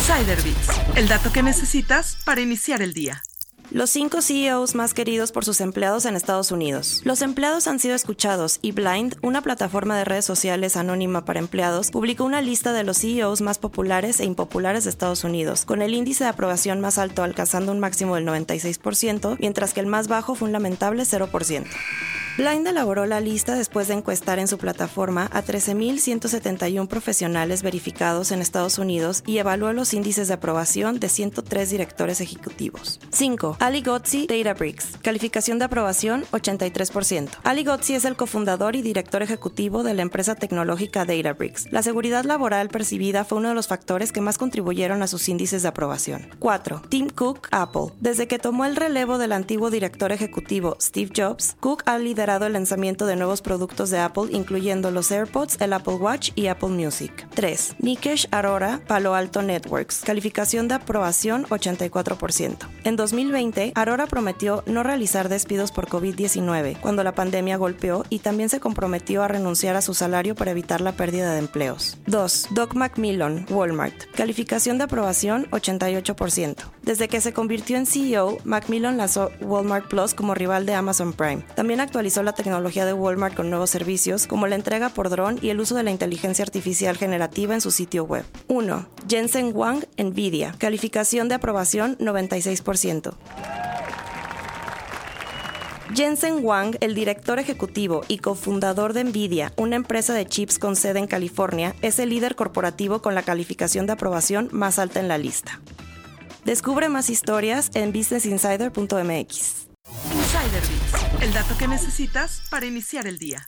Insider Bits, el dato que necesitas para iniciar el día. Los cinco CEOs más queridos por sus empleados en Estados Unidos. Los empleados han sido escuchados y Blind, una plataforma de redes sociales anónima para empleados, publicó una lista de los CEOs más populares e impopulares de Estados Unidos, con el índice de aprobación más alto alcanzando un máximo del 96%, mientras que el más bajo fue un lamentable 0%. Blind elaboró la lista después de encuestar en su plataforma a 13.171 profesionales verificados en Estados Unidos y evaluó los índices de aprobación de 103 directores ejecutivos. 5. Ali Gotzi, Databricks. Calificación de aprobación 83%. Ali Gotzi es el cofundador y director ejecutivo de la empresa tecnológica Databricks. La seguridad laboral percibida fue uno de los factores que más contribuyeron a sus índices de aprobación. 4. Tim Cook, Apple. Desde que tomó el relevo del antiguo director ejecutivo Steve Jobs, Cook ha liderado el lanzamiento de nuevos productos de Apple, incluyendo los AirPods, el Apple Watch y Apple Music. 3. Nikesh Arora, Palo Alto Networks. Calificación de aprobación 84%. En 2020, Arora prometió no realizar despidos por COVID-19 cuando la pandemia golpeó y también se comprometió a renunciar a su salario para evitar la pérdida de empleos. 2. Doc Macmillan, Walmart. Calificación de aprobación 88%. Desde que se convirtió en CEO, Macmillan lanzó Walmart Plus como rival de Amazon Prime. También actualizó la tecnología de Walmart con nuevos servicios como la entrega por dron y el uso de la inteligencia artificial generativa en su sitio web. 1. Jensen Wang, Nvidia. Calificación de aprobación 96%. Jensen Wang, el director ejecutivo y cofundador de Nvidia, una empresa de chips con sede en California, es el líder corporativo con la calificación de aprobación más alta en la lista. Descubre más historias en businessinsider.mx. Insider el dato que necesitas para iniciar el día.